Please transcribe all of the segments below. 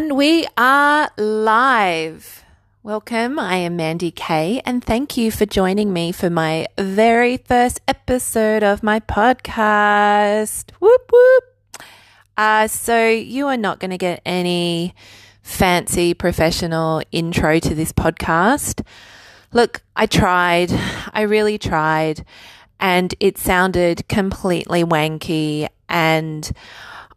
And we are live. Welcome. I am Mandy Kay, and thank you for joining me for my very first episode of my podcast. Whoop whoop. Uh, so you are not going to get any fancy professional intro to this podcast. Look, I tried. I really tried, and it sounded completely wanky and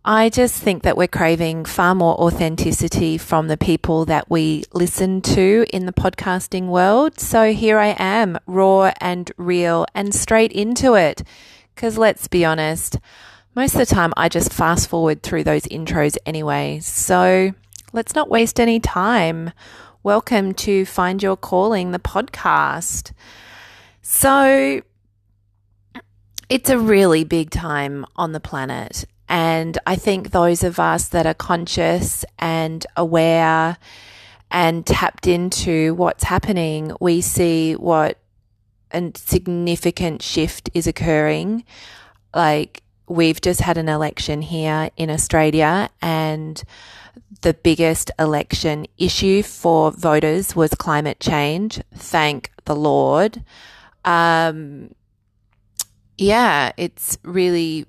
I just think that we're craving far more authenticity from the people that we listen to in the podcasting world. So here I am, raw and real and straight into it. Because let's be honest, most of the time I just fast forward through those intros anyway. So let's not waste any time. Welcome to Find Your Calling, the podcast. So, it's a really big time on the planet. And I think those of us that are conscious and aware and tapped into what's happening, we see what a significant shift is occurring. Like we've just had an election here in Australia and the biggest election issue for voters was climate change. Thank the Lord. Um, yeah, it's really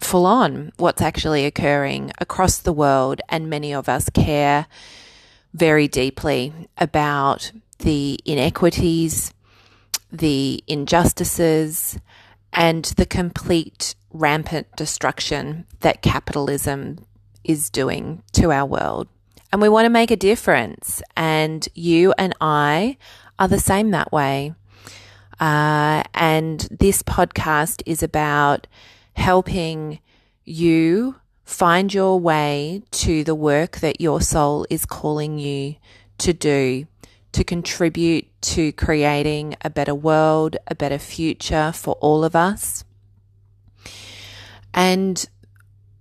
full on what's actually occurring across the world, and many of us care very deeply about the inequities, the injustices, and the complete rampant destruction that capitalism is doing to our world. And we want to make a difference. And you and I are the same that way. Uh, and this podcast is about helping you find your way to the work that your soul is calling you to do to contribute to creating a better world, a better future for all of us. And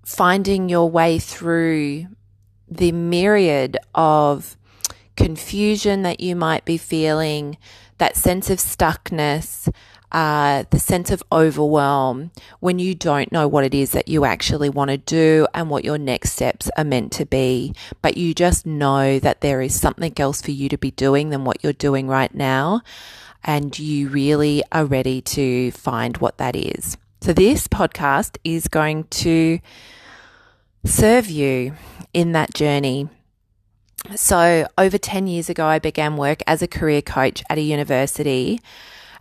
finding your way through the myriad of confusion that you might be feeling, that sense of stuckness, uh, the sense of overwhelm when you don't know what it is that you actually want to do and what your next steps are meant to be. But you just know that there is something else for you to be doing than what you're doing right now. And you really are ready to find what that is. So, this podcast is going to serve you in that journey. So, over 10 years ago, I began work as a career coach at a university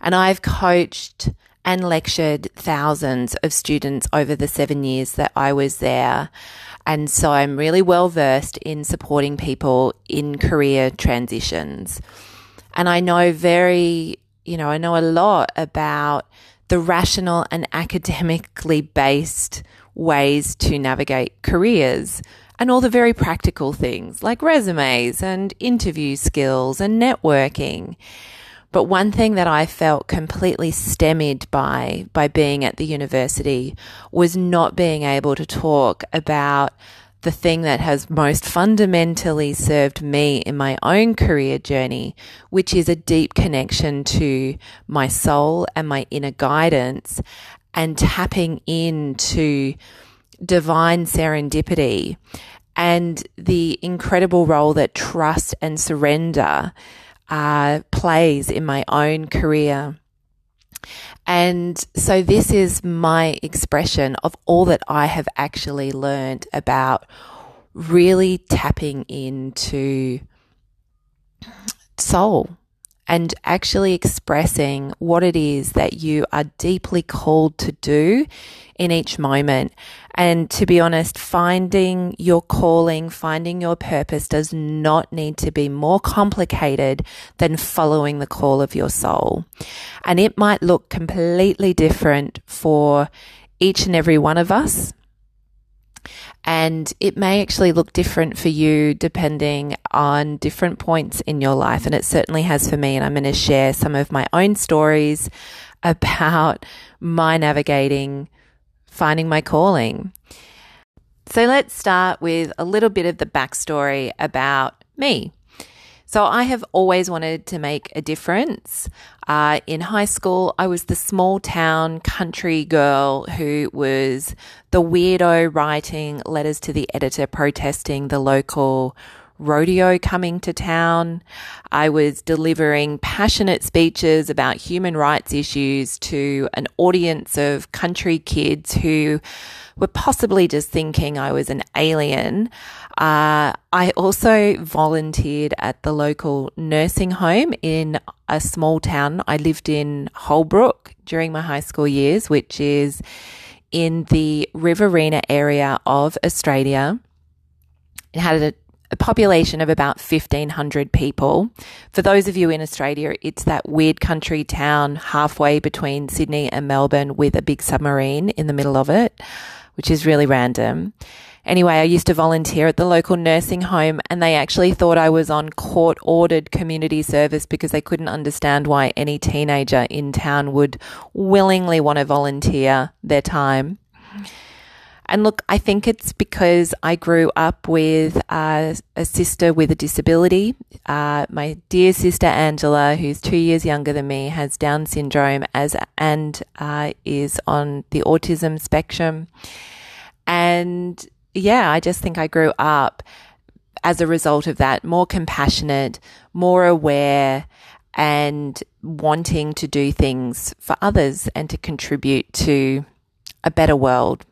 and I've coached and lectured thousands of students over the seven years that I was there. And so I'm really well versed in supporting people in career transitions. And I know very, you know, I know a lot about the rational and academically based ways to navigate careers and all the very practical things like resumes and interview skills and networking. But one thing that I felt completely stymied by, by being at the university was not being able to talk about the thing that has most fundamentally served me in my own career journey, which is a deep connection to my soul and my inner guidance and tapping into divine serendipity and the incredible role that trust and surrender uh, plays in my own career. And so this is my expression of all that I have actually learned about really tapping into soul and actually expressing what it is that you are deeply called to do in each moment. And to be honest, finding your calling, finding your purpose does not need to be more complicated than following the call of your soul. And it might look completely different for each and every one of us. And it may actually look different for you depending on different points in your life. And it certainly has for me. And I'm going to share some of my own stories about my navigating finding my calling. So let's start with a little bit of the backstory about me. So I have always wanted to make a difference. Uh, in high school, I was the small town country girl who was the weirdo writing letters to the editor protesting the local rodeo coming to town. I was delivering passionate speeches about human rights issues to an audience of country kids who were possibly just thinking I was an alien. Uh, I also volunteered at the local nursing home in a small town. I lived in Holbrook during my high school years, which is in the Riverina area of Australia. It had a a population of about 1,500 people. For those of you in Australia, it's that weird country town halfway between Sydney and Melbourne with a big submarine in the middle of it, which is really random. Anyway, I used to volunteer at the local nursing home and they actually thought I was on court ordered community service because they couldn't understand why any teenager in town would willingly want to volunteer their time. And look, I think it's because I grew up with uh, a sister with a disability. Uh, my dear sister Angela, who's two years younger than me, has Down syndrome as and uh, is on the autism spectrum. And yeah, I just think I grew up as a result of that, more compassionate, more aware, and wanting to do things for others and to contribute to a better world.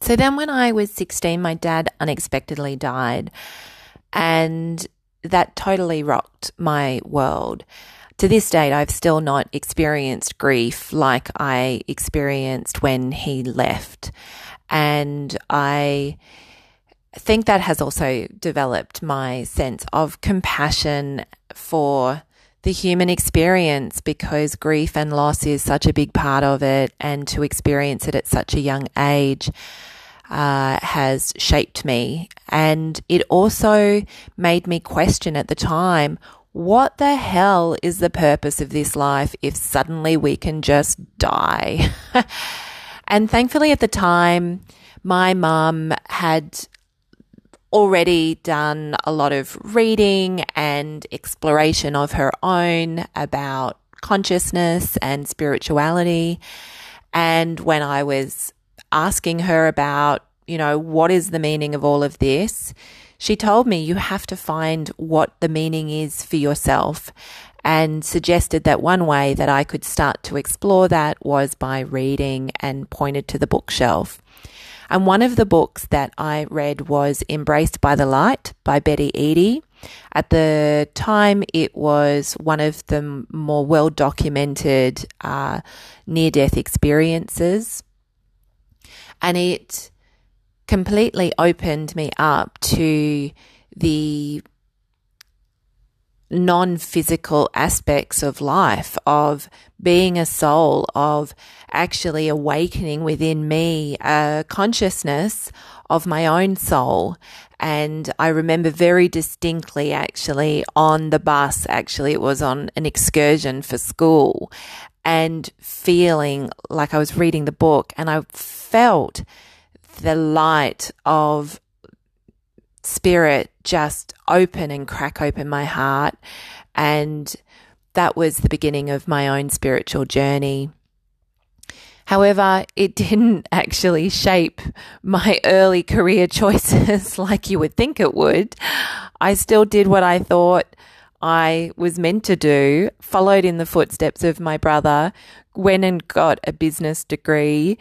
So then, when I was 16, my dad unexpectedly died, and that totally rocked my world. To this date, I've still not experienced grief like I experienced when he left. And I think that has also developed my sense of compassion for the human experience because grief and loss is such a big part of it, and to experience it at such a young age uh, has shaped me. And it also made me question at the time what the hell is the purpose of this life if suddenly we can just die? and thankfully, at the time, my mum had already done a lot of reading and exploration of her own about consciousness and spirituality. And when I was asking her about, you know, what is the meaning of all of this, she told me you have to find what the meaning is for yourself and suggested that one way that I could start to explore that was by reading and pointed to the bookshelf. And one of the books that I read was Embraced by the Light by Betty Eadie. At the time, it was one of the more well documented uh, near death experiences. And it completely opened me up to the non physical aspects of life, of being a soul, of actually awakening within me a consciousness of my own soul. And I remember very distinctly actually on the bus, actually, it was on an excursion for school, and feeling like I was reading the book and I felt the light of spirit just open and crack open my heart. And that was the beginning of my own spiritual journey. However, it didn't actually shape my early career choices like you would think it would. I still did what I thought I was meant to do, followed in the footsteps of my brother, went and got a business degree,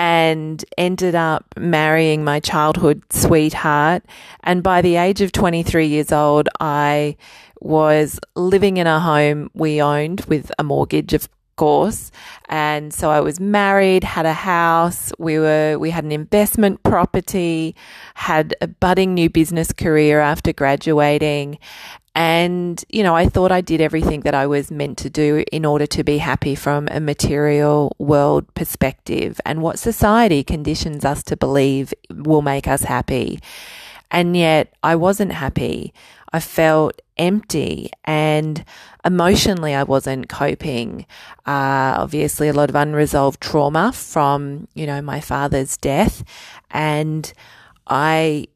and ended up marrying my childhood sweetheart. And by the age of 23 years old, I was living in a home we owned with a mortgage, of course. And so I was married, had a house, we were, we had an investment property, had a budding new business career after graduating. And, you know, I thought I did everything that I was meant to do in order to be happy from a material world perspective and what society conditions us to believe will make us happy. And yet I wasn't happy. I felt empty and emotionally I wasn't coping. Uh, obviously a lot of unresolved trauma from, you know, my father's death. And I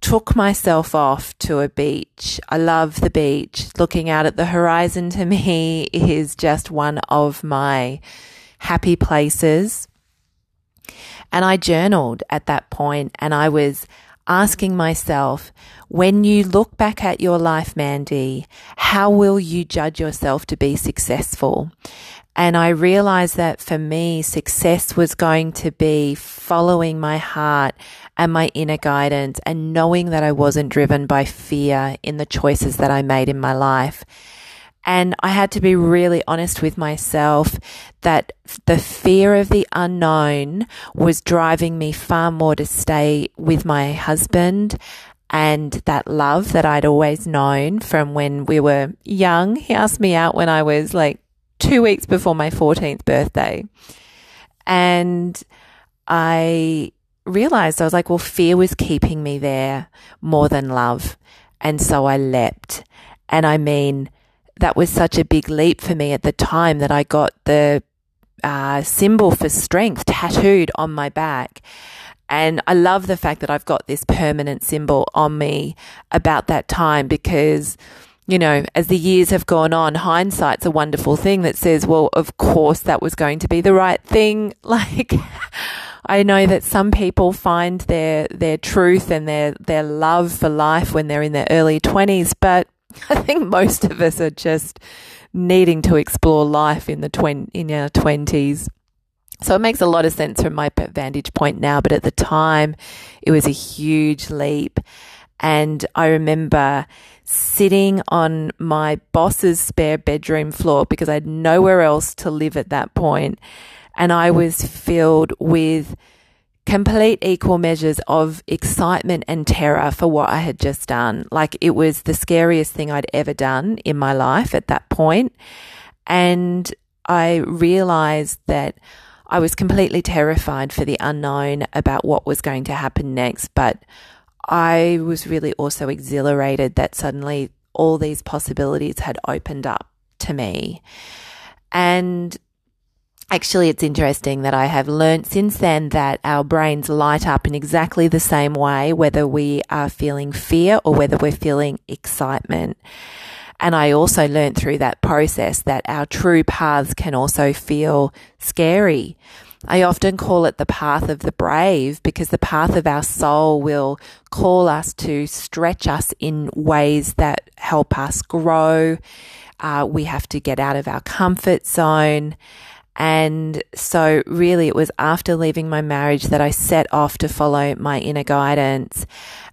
took myself off to a beach. I love the beach. Looking out at the horizon to me is just one of my happy places. And I journaled at that point and I was asking myself, when you look back at your life, Mandy, how will you judge yourself to be successful? And I realized that for me, success was going to be following my heart and my inner guidance and knowing that I wasn't driven by fear in the choices that I made in my life. And I had to be really honest with myself that the fear of the unknown was driving me far more to stay with my husband and that love that I'd always known from when we were young. He asked me out when I was like two weeks before my 14th birthday. And I realized I was like, well, fear was keeping me there more than love. And so I leapt. And I mean, that was such a big leap for me at the time that I got the uh, symbol for strength tattooed on my back. And I love the fact that I've got this permanent symbol on me about that time because you know, as the years have gone on, hindsight's a wonderful thing that says, well, of course that was going to be the right thing. Like, I know that some people find their, their truth and their, their love for life when they're in their early twenties, but I think most of us are just needing to explore life in the twen- in our twenties. So it makes a lot of sense from my vantage point now, but at the time it was a huge leap. And I remember sitting on my boss's spare bedroom floor because I had nowhere else to live at that point, And I was filled with complete equal measures of excitement and terror for what I had just done. Like it was the scariest thing I'd ever done in my life at that point. And I realized that I was completely terrified for the unknown about what was going to happen next, but I was really also exhilarated that suddenly all these possibilities had opened up to me. And actually, it's interesting that I have learned since then that our brains light up in exactly the same way, whether we are feeling fear or whether we're feeling excitement. And I also learned through that process that our true paths can also feel scary. I often call it the path of the brave because the path of our soul will call us to stretch us in ways that help us grow. Uh, we have to get out of our comfort zone. And so, really, it was after leaving my marriage that I set off to follow my inner guidance.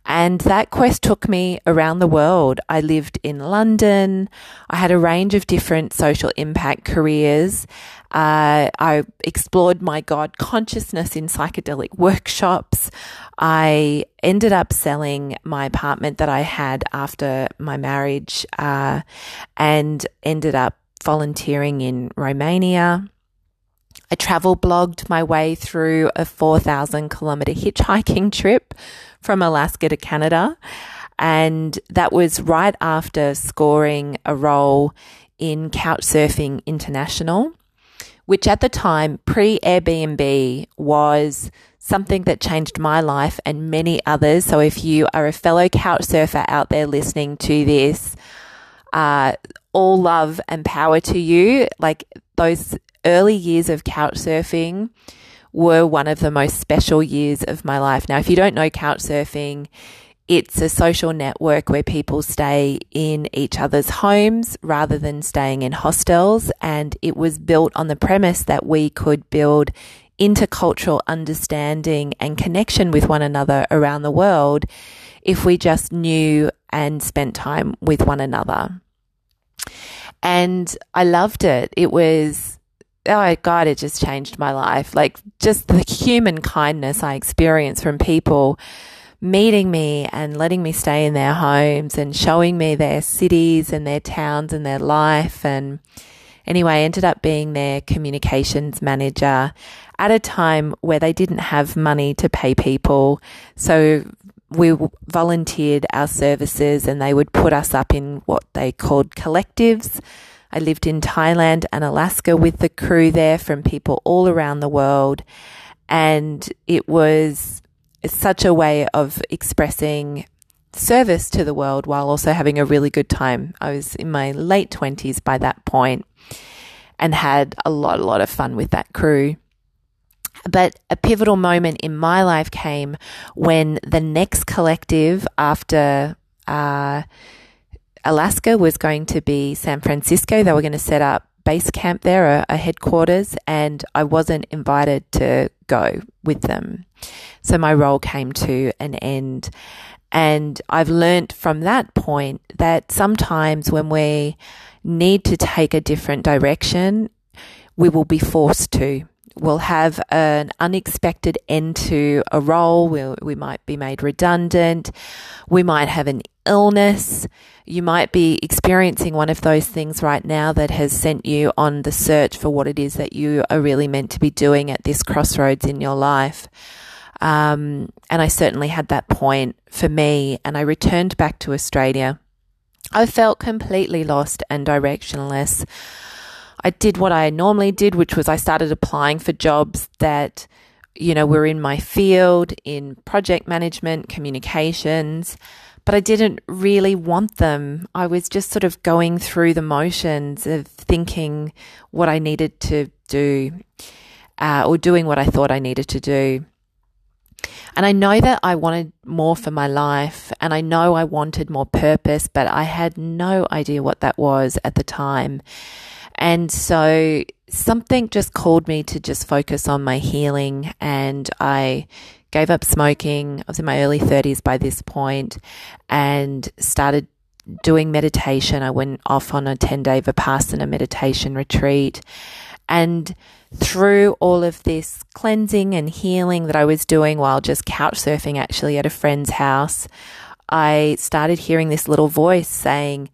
And that quest took me around the world. I lived in London. I had a range of different social impact careers. Uh, I explored my God consciousness in psychedelic workshops. I ended up selling my apartment that I had after my marriage uh, and ended up volunteering in Romania. I travel blogged my way through a 4,000 kilometer hitchhiking trip from Alaska to Canada. And that was right after scoring a role in Couchsurfing International, which at the time, pre Airbnb, was something that changed my life and many others. So if you are a fellow couch surfer out there listening to this, uh, all love and power to you. Like those early years of couch surfing were one of the most special years of my life. Now, if you don't know couch surfing, it's a social network where people stay in each other's homes rather than staying in hostels. And it was built on the premise that we could build intercultural understanding and connection with one another around the world if we just knew and spent time with one another. And I loved it. It was oh God, it just changed my life. Like just the human kindness I experienced from people meeting me and letting me stay in their homes and showing me their cities and their towns and their life. And anyway, I ended up being their communications manager at a time where they didn't have money to pay people. So we volunteered our services and they would put us up in what they called collectives I lived in Thailand and Alaska with the crew there from people all around the world. And it was such a way of expressing service to the world while also having a really good time. I was in my late 20s by that point and had a lot, a lot of fun with that crew. But a pivotal moment in my life came when the next collective after uh, Alaska was going to be San Francisco. They were going to set up base camp there, a, headquarters, and I wasn't invited to go with them. So my role came to an end. And I've learned from that point that sometimes when we need to take a different direction, we will be forced to. We'll have an unexpected end to a role. We'll, we might be made redundant. We might have an illness. You might be experiencing one of those things right now that has sent you on the search for what it is that you are really meant to be doing at this crossroads in your life. Um, and I certainly had that point for me, and I returned back to Australia. I felt completely lost and directionless. I did what I normally did, which was I started applying for jobs that, you know, were in my field in project management, communications, but I didn't really want them. I was just sort of going through the motions of thinking what I needed to do uh, or doing what I thought I needed to do. And I know that I wanted more for my life and I know I wanted more purpose, but I had no idea what that was at the time. And so something just called me to just focus on my healing and I gave up smoking. I was in my early 30s by this point and started doing meditation. I went off on a 10 day Vipassana meditation retreat. And through all of this cleansing and healing that I was doing while just couch surfing actually at a friend's house, I started hearing this little voice saying,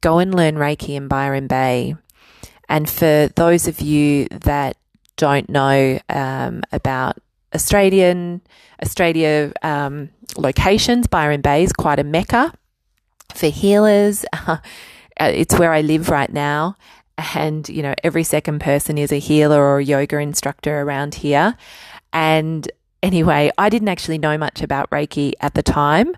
Go and learn Reiki in Byron Bay. And for those of you that don't know um, about Australian Australia um, locations, Byron Bay is quite a mecca for healers. it's where I live right now, and you know every second person is a healer or a yoga instructor around here. And anyway i didn't actually know much about reiki at the time.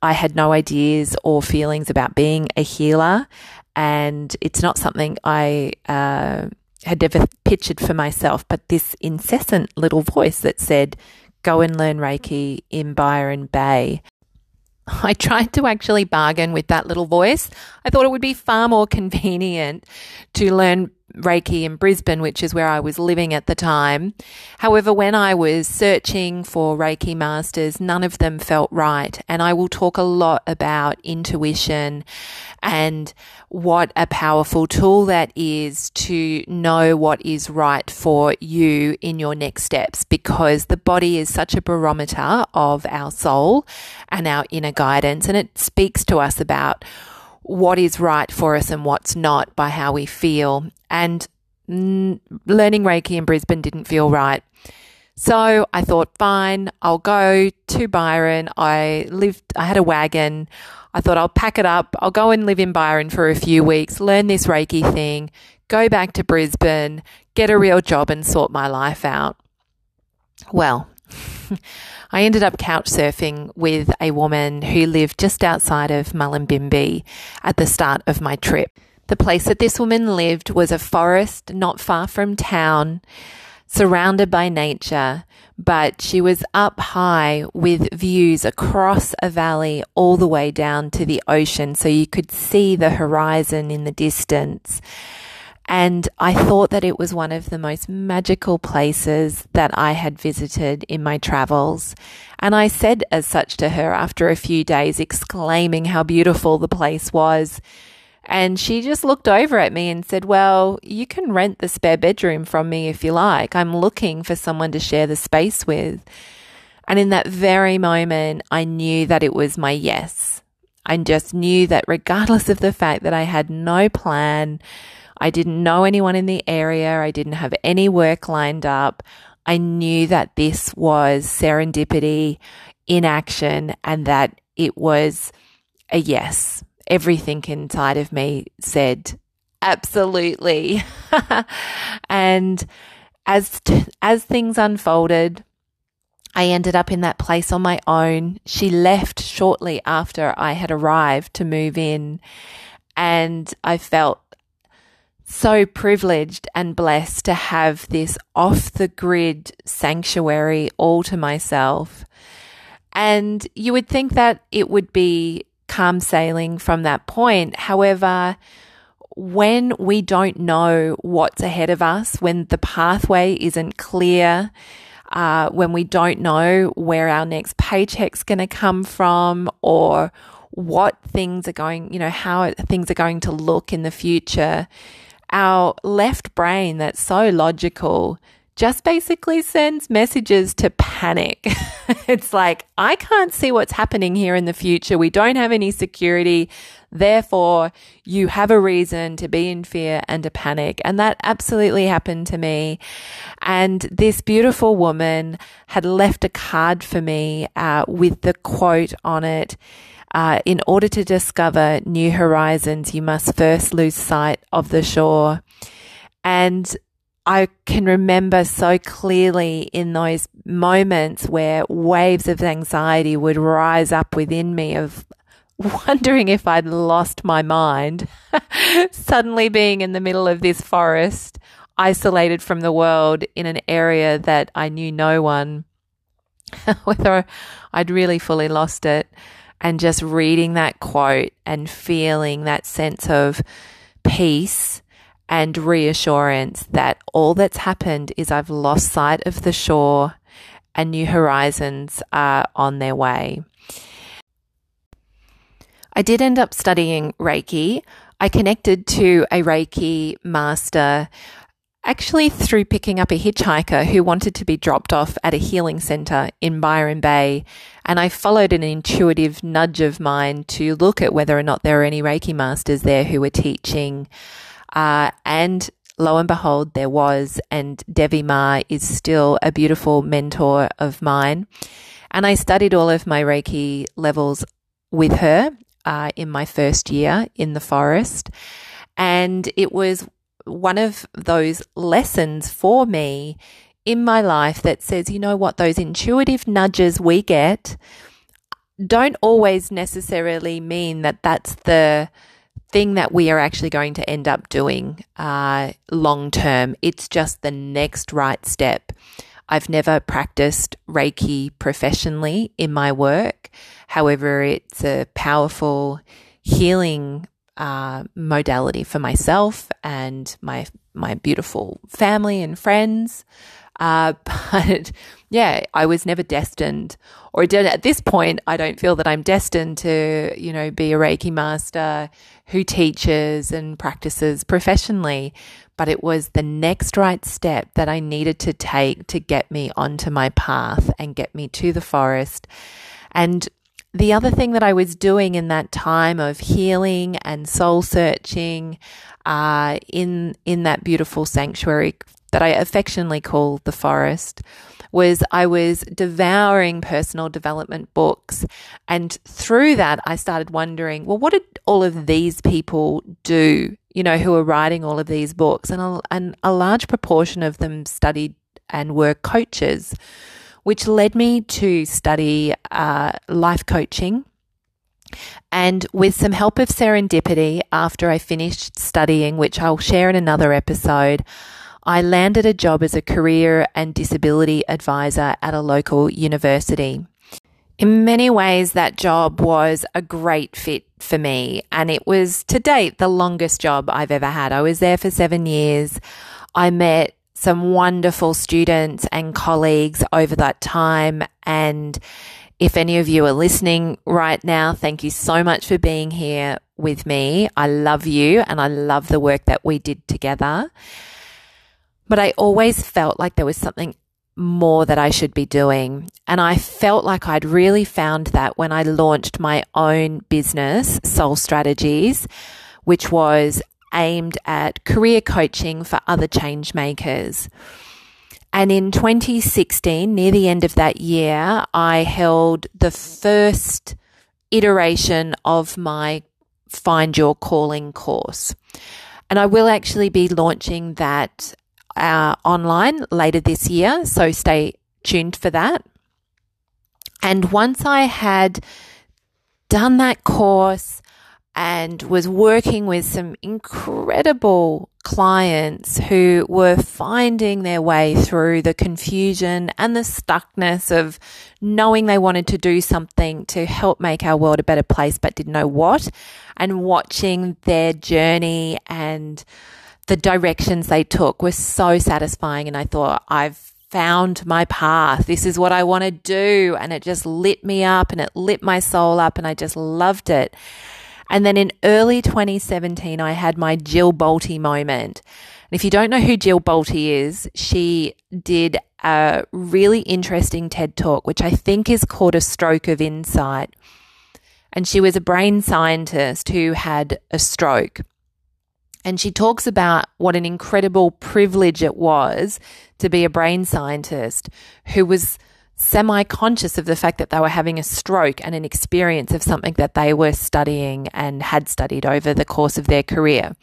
I had no ideas or feelings about being a healer and it's not something i uh, had ever pictured for myself but this incessant little voice that said go and learn reiki in byron bay I tried to actually bargain with that little voice. I thought it would be far more convenient to learn Reiki in Brisbane, which is where I was living at the time. However, when I was searching for Reiki masters, none of them felt right. And I will talk a lot about intuition and what a powerful tool that is to know what is right for you in your next steps because the body is such a barometer of our soul and our inner guidance and it speaks to us about what is right for us and what's not by how we feel. And learning Reiki in Brisbane didn't feel right. So I thought, fine, I'll go to Byron. I lived, I had a wagon. I thought I'll pack it up. I'll go and live in Byron for a few weeks, learn this Reiki thing, go back to Brisbane, get a real job and sort my life out. Well, I ended up couch surfing with a woman who lived just outside of Mullumbimby at the start of my trip. The place that this woman lived was a forest not far from town, surrounded by nature, but she was up high with views across a valley all the way down to the ocean, so you could see the horizon in the distance. And I thought that it was one of the most magical places that I had visited in my travels. And I said as such to her after a few days, exclaiming how beautiful the place was. And she just looked over at me and said, Well, you can rent the spare bedroom from me if you like. I'm looking for someone to share the space with. And in that very moment, I knew that it was my yes. I just knew that regardless of the fact that I had no plan, I didn't know anyone in the area. I didn't have any work lined up. I knew that this was serendipity in action and that it was a yes. Everything inside of me said, absolutely. and as, t- as things unfolded, I ended up in that place on my own. She left shortly after I had arrived to move in. And I felt so privileged and blessed to have this off the grid sanctuary all to myself. And you would think that it would be calm sailing from that point. However, when we don't know what's ahead of us, when the pathway isn't clear, uh, when we don't know where our next paycheck's going to come from or what things are going, you know, how things are going to look in the future, our left brain that's so logical just basically sends messages to panic. it's like, I can't see what's happening here in the future. We don't have any security. Therefore, you have a reason to be in fear and to panic. And that absolutely happened to me. And this beautiful woman had left a card for me uh, with the quote on it. Uh, in order to discover new horizons, you must first lose sight of the shore. And I can remember so clearly in those moments where waves of anxiety would rise up within me of wondering if I'd lost my mind, suddenly being in the middle of this forest, isolated from the world in an area that I knew no one, whether I'd really fully lost it and just reading that quote and feeling that sense of peace and reassurance that all that's happened is I've lost sight of the shore and new horizons are on their way. I did end up studying Reiki. I connected to a Reiki master actually through picking up a hitchhiker who wanted to be dropped off at a healing center in Byron Bay. And I followed an intuitive nudge of mine to look at whether or not there were any Reiki masters there who were teaching. Uh, and lo and behold, there was. And Devi Ma is still a beautiful mentor of mine. And I studied all of my Reiki levels with her uh, in my first year in the forest. And it was one of those lessons for me in my life that says, you know what, those intuitive nudges we get don't always necessarily mean that that's the thing that we are actually going to end up doing uh, long term. It's just the next right step. I've never practiced Reiki professionally in my work. However, it's a powerful healing uh, modality for myself and my my beautiful family and friends. Uh, but yeah, I was never destined, or at this point, I don't feel that I'm destined to, you know, be a Reiki master who teaches and practices professionally. But it was the next right step that I needed to take to get me onto my path and get me to the forest. And the other thing that I was doing in that time of healing and soul searching uh, in in that beautiful sanctuary that I affectionately call the forest was I was devouring personal development books. And through that, I started wondering, well, what did all of these people do, you know, who are writing all of these books? And a, and a large proportion of them studied and were coaches which led me to study uh, life coaching. And with some help of serendipity, after I finished studying, which I'll share in another episode, I landed a job as a career and disability advisor at a local university. In many ways, that job was a great fit for me, and it was to date the longest job I've ever had. I was there for seven years. I met some wonderful students and colleagues over that time. And if any of you are listening right now, thank you so much for being here with me. I love you and I love the work that we did together. But I always felt like there was something more that I should be doing. And I felt like I'd really found that when I launched my own business, Soul Strategies, which was aimed at career coaching for other change makers. And in 2016, near the end of that year, I held the first iteration of my Find Your Calling course. And I will actually be launching that uh, online later this year, so stay tuned for that. And once I had done that course and was working with some incredible clients who were finding their way through the confusion and the stuckness of knowing they wanted to do something to help make our world a better place, but didn't know what, and watching their journey and the directions they took was so satisfying. And I thought, I've found my path. This is what I want to do. And it just lit me up and it lit my soul up, and I just loved it. And then in early 2017, I had my Jill Bolte moment. And if you don't know who Jill Bolte is, she did a really interesting TED talk, which I think is called A Stroke of Insight. And she was a brain scientist who had a stroke. And she talks about what an incredible privilege it was to be a brain scientist who was semi conscious of the fact that they were having a stroke and an experience of something that they were studying and had studied over the course of their career.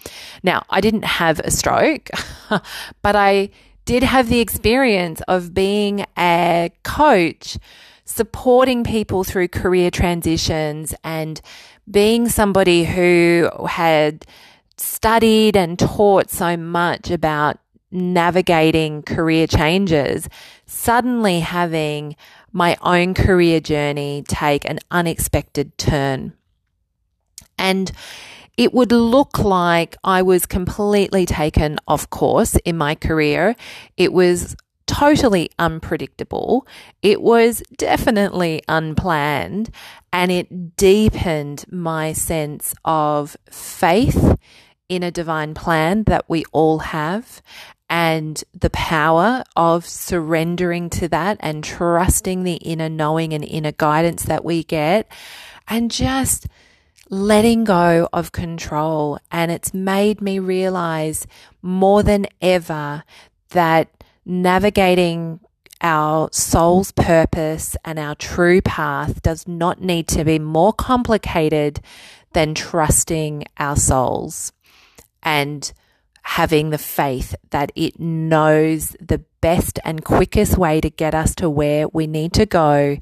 Now, I didn't have a stroke, but I did have the experience of being a coach, supporting people through career transitions and being somebody who had studied and taught so much about navigating career changes, suddenly having my own career journey take an unexpected turn. And it would look like I was completely taken off course in my career. It was totally unpredictable. It was definitely unplanned and it deepened my sense of faith in a divine plan that we all have and the power of surrendering to that and trusting the inner knowing and inner guidance that we get and just letting go of control. And it's made me realize more than ever that navigating our soul's purpose and our true path does not need to be more complicated than trusting our souls and having the faith that it knows the best and quickest way to get us to where we need to go,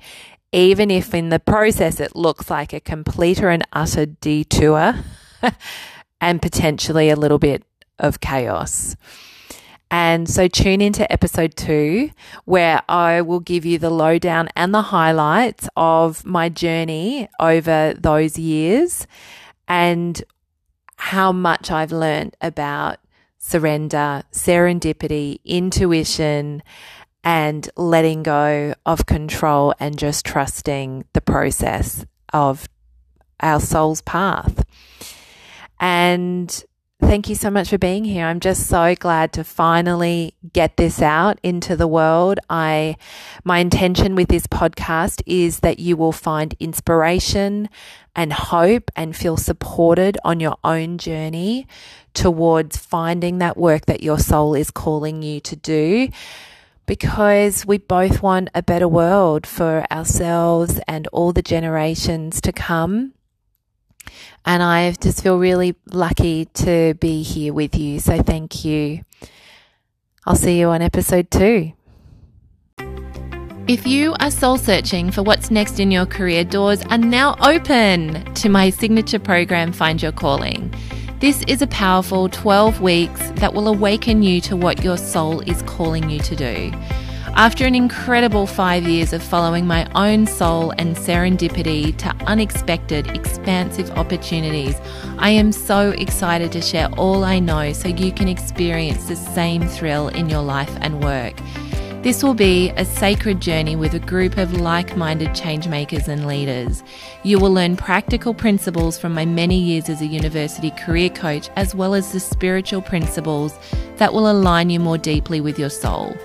even if in the process it looks like a complete or an utter detour and potentially a little bit of chaos. And so tune into episode two, where I will give you the lowdown and the highlights of my journey over those years and how much I've learned about surrender, serendipity, intuition, and letting go of control and just trusting the process of our soul's path. And thank you so much for being here. I'm just so glad to finally get this out into the world. I my intention with this podcast is that you will find inspiration and hope and feel supported on your own journey towards finding that work that your soul is calling you to do because we both want a better world for ourselves and all the generations to come. And I just feel really lucky to be here with you. So thank you. I'll see you on episode two. If you are soul searching for what's next in your career, doors are now open to my signature program, Find Your Calling. This is a powerful 12 weeks that will awaken you to what your soul is calling you to do. After an incredible five years of following my own soul and serendipity to unexpected, expansive opportunities, I am so excited to share all I know so you can experience the same thrill in your life and work. This will be a sacred journey with a group of like minded changemakers and leaders. You will learn practical principles from my many years as a university career coach, as well as the spiritual principles that will align you more deeply with your soul.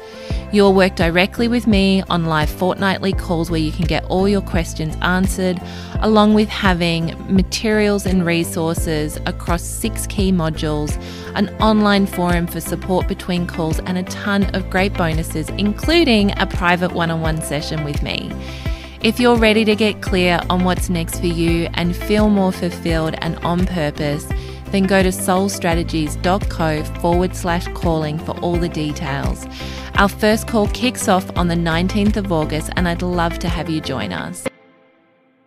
You'll work directly with me on live fortnightly calls where you can get all your questions answered, along with having materials and resources across six key modules, an online forum for support between calls, and a ton of great bonuses, including a private one on one session with me. If you're ready to get clear on what's next for you and feel more fulfilled and on purpose, then go to soulstrategies.co forward slash calling for all the details. Our first call kicks off on the 19th of August, and I'd love to have you join us.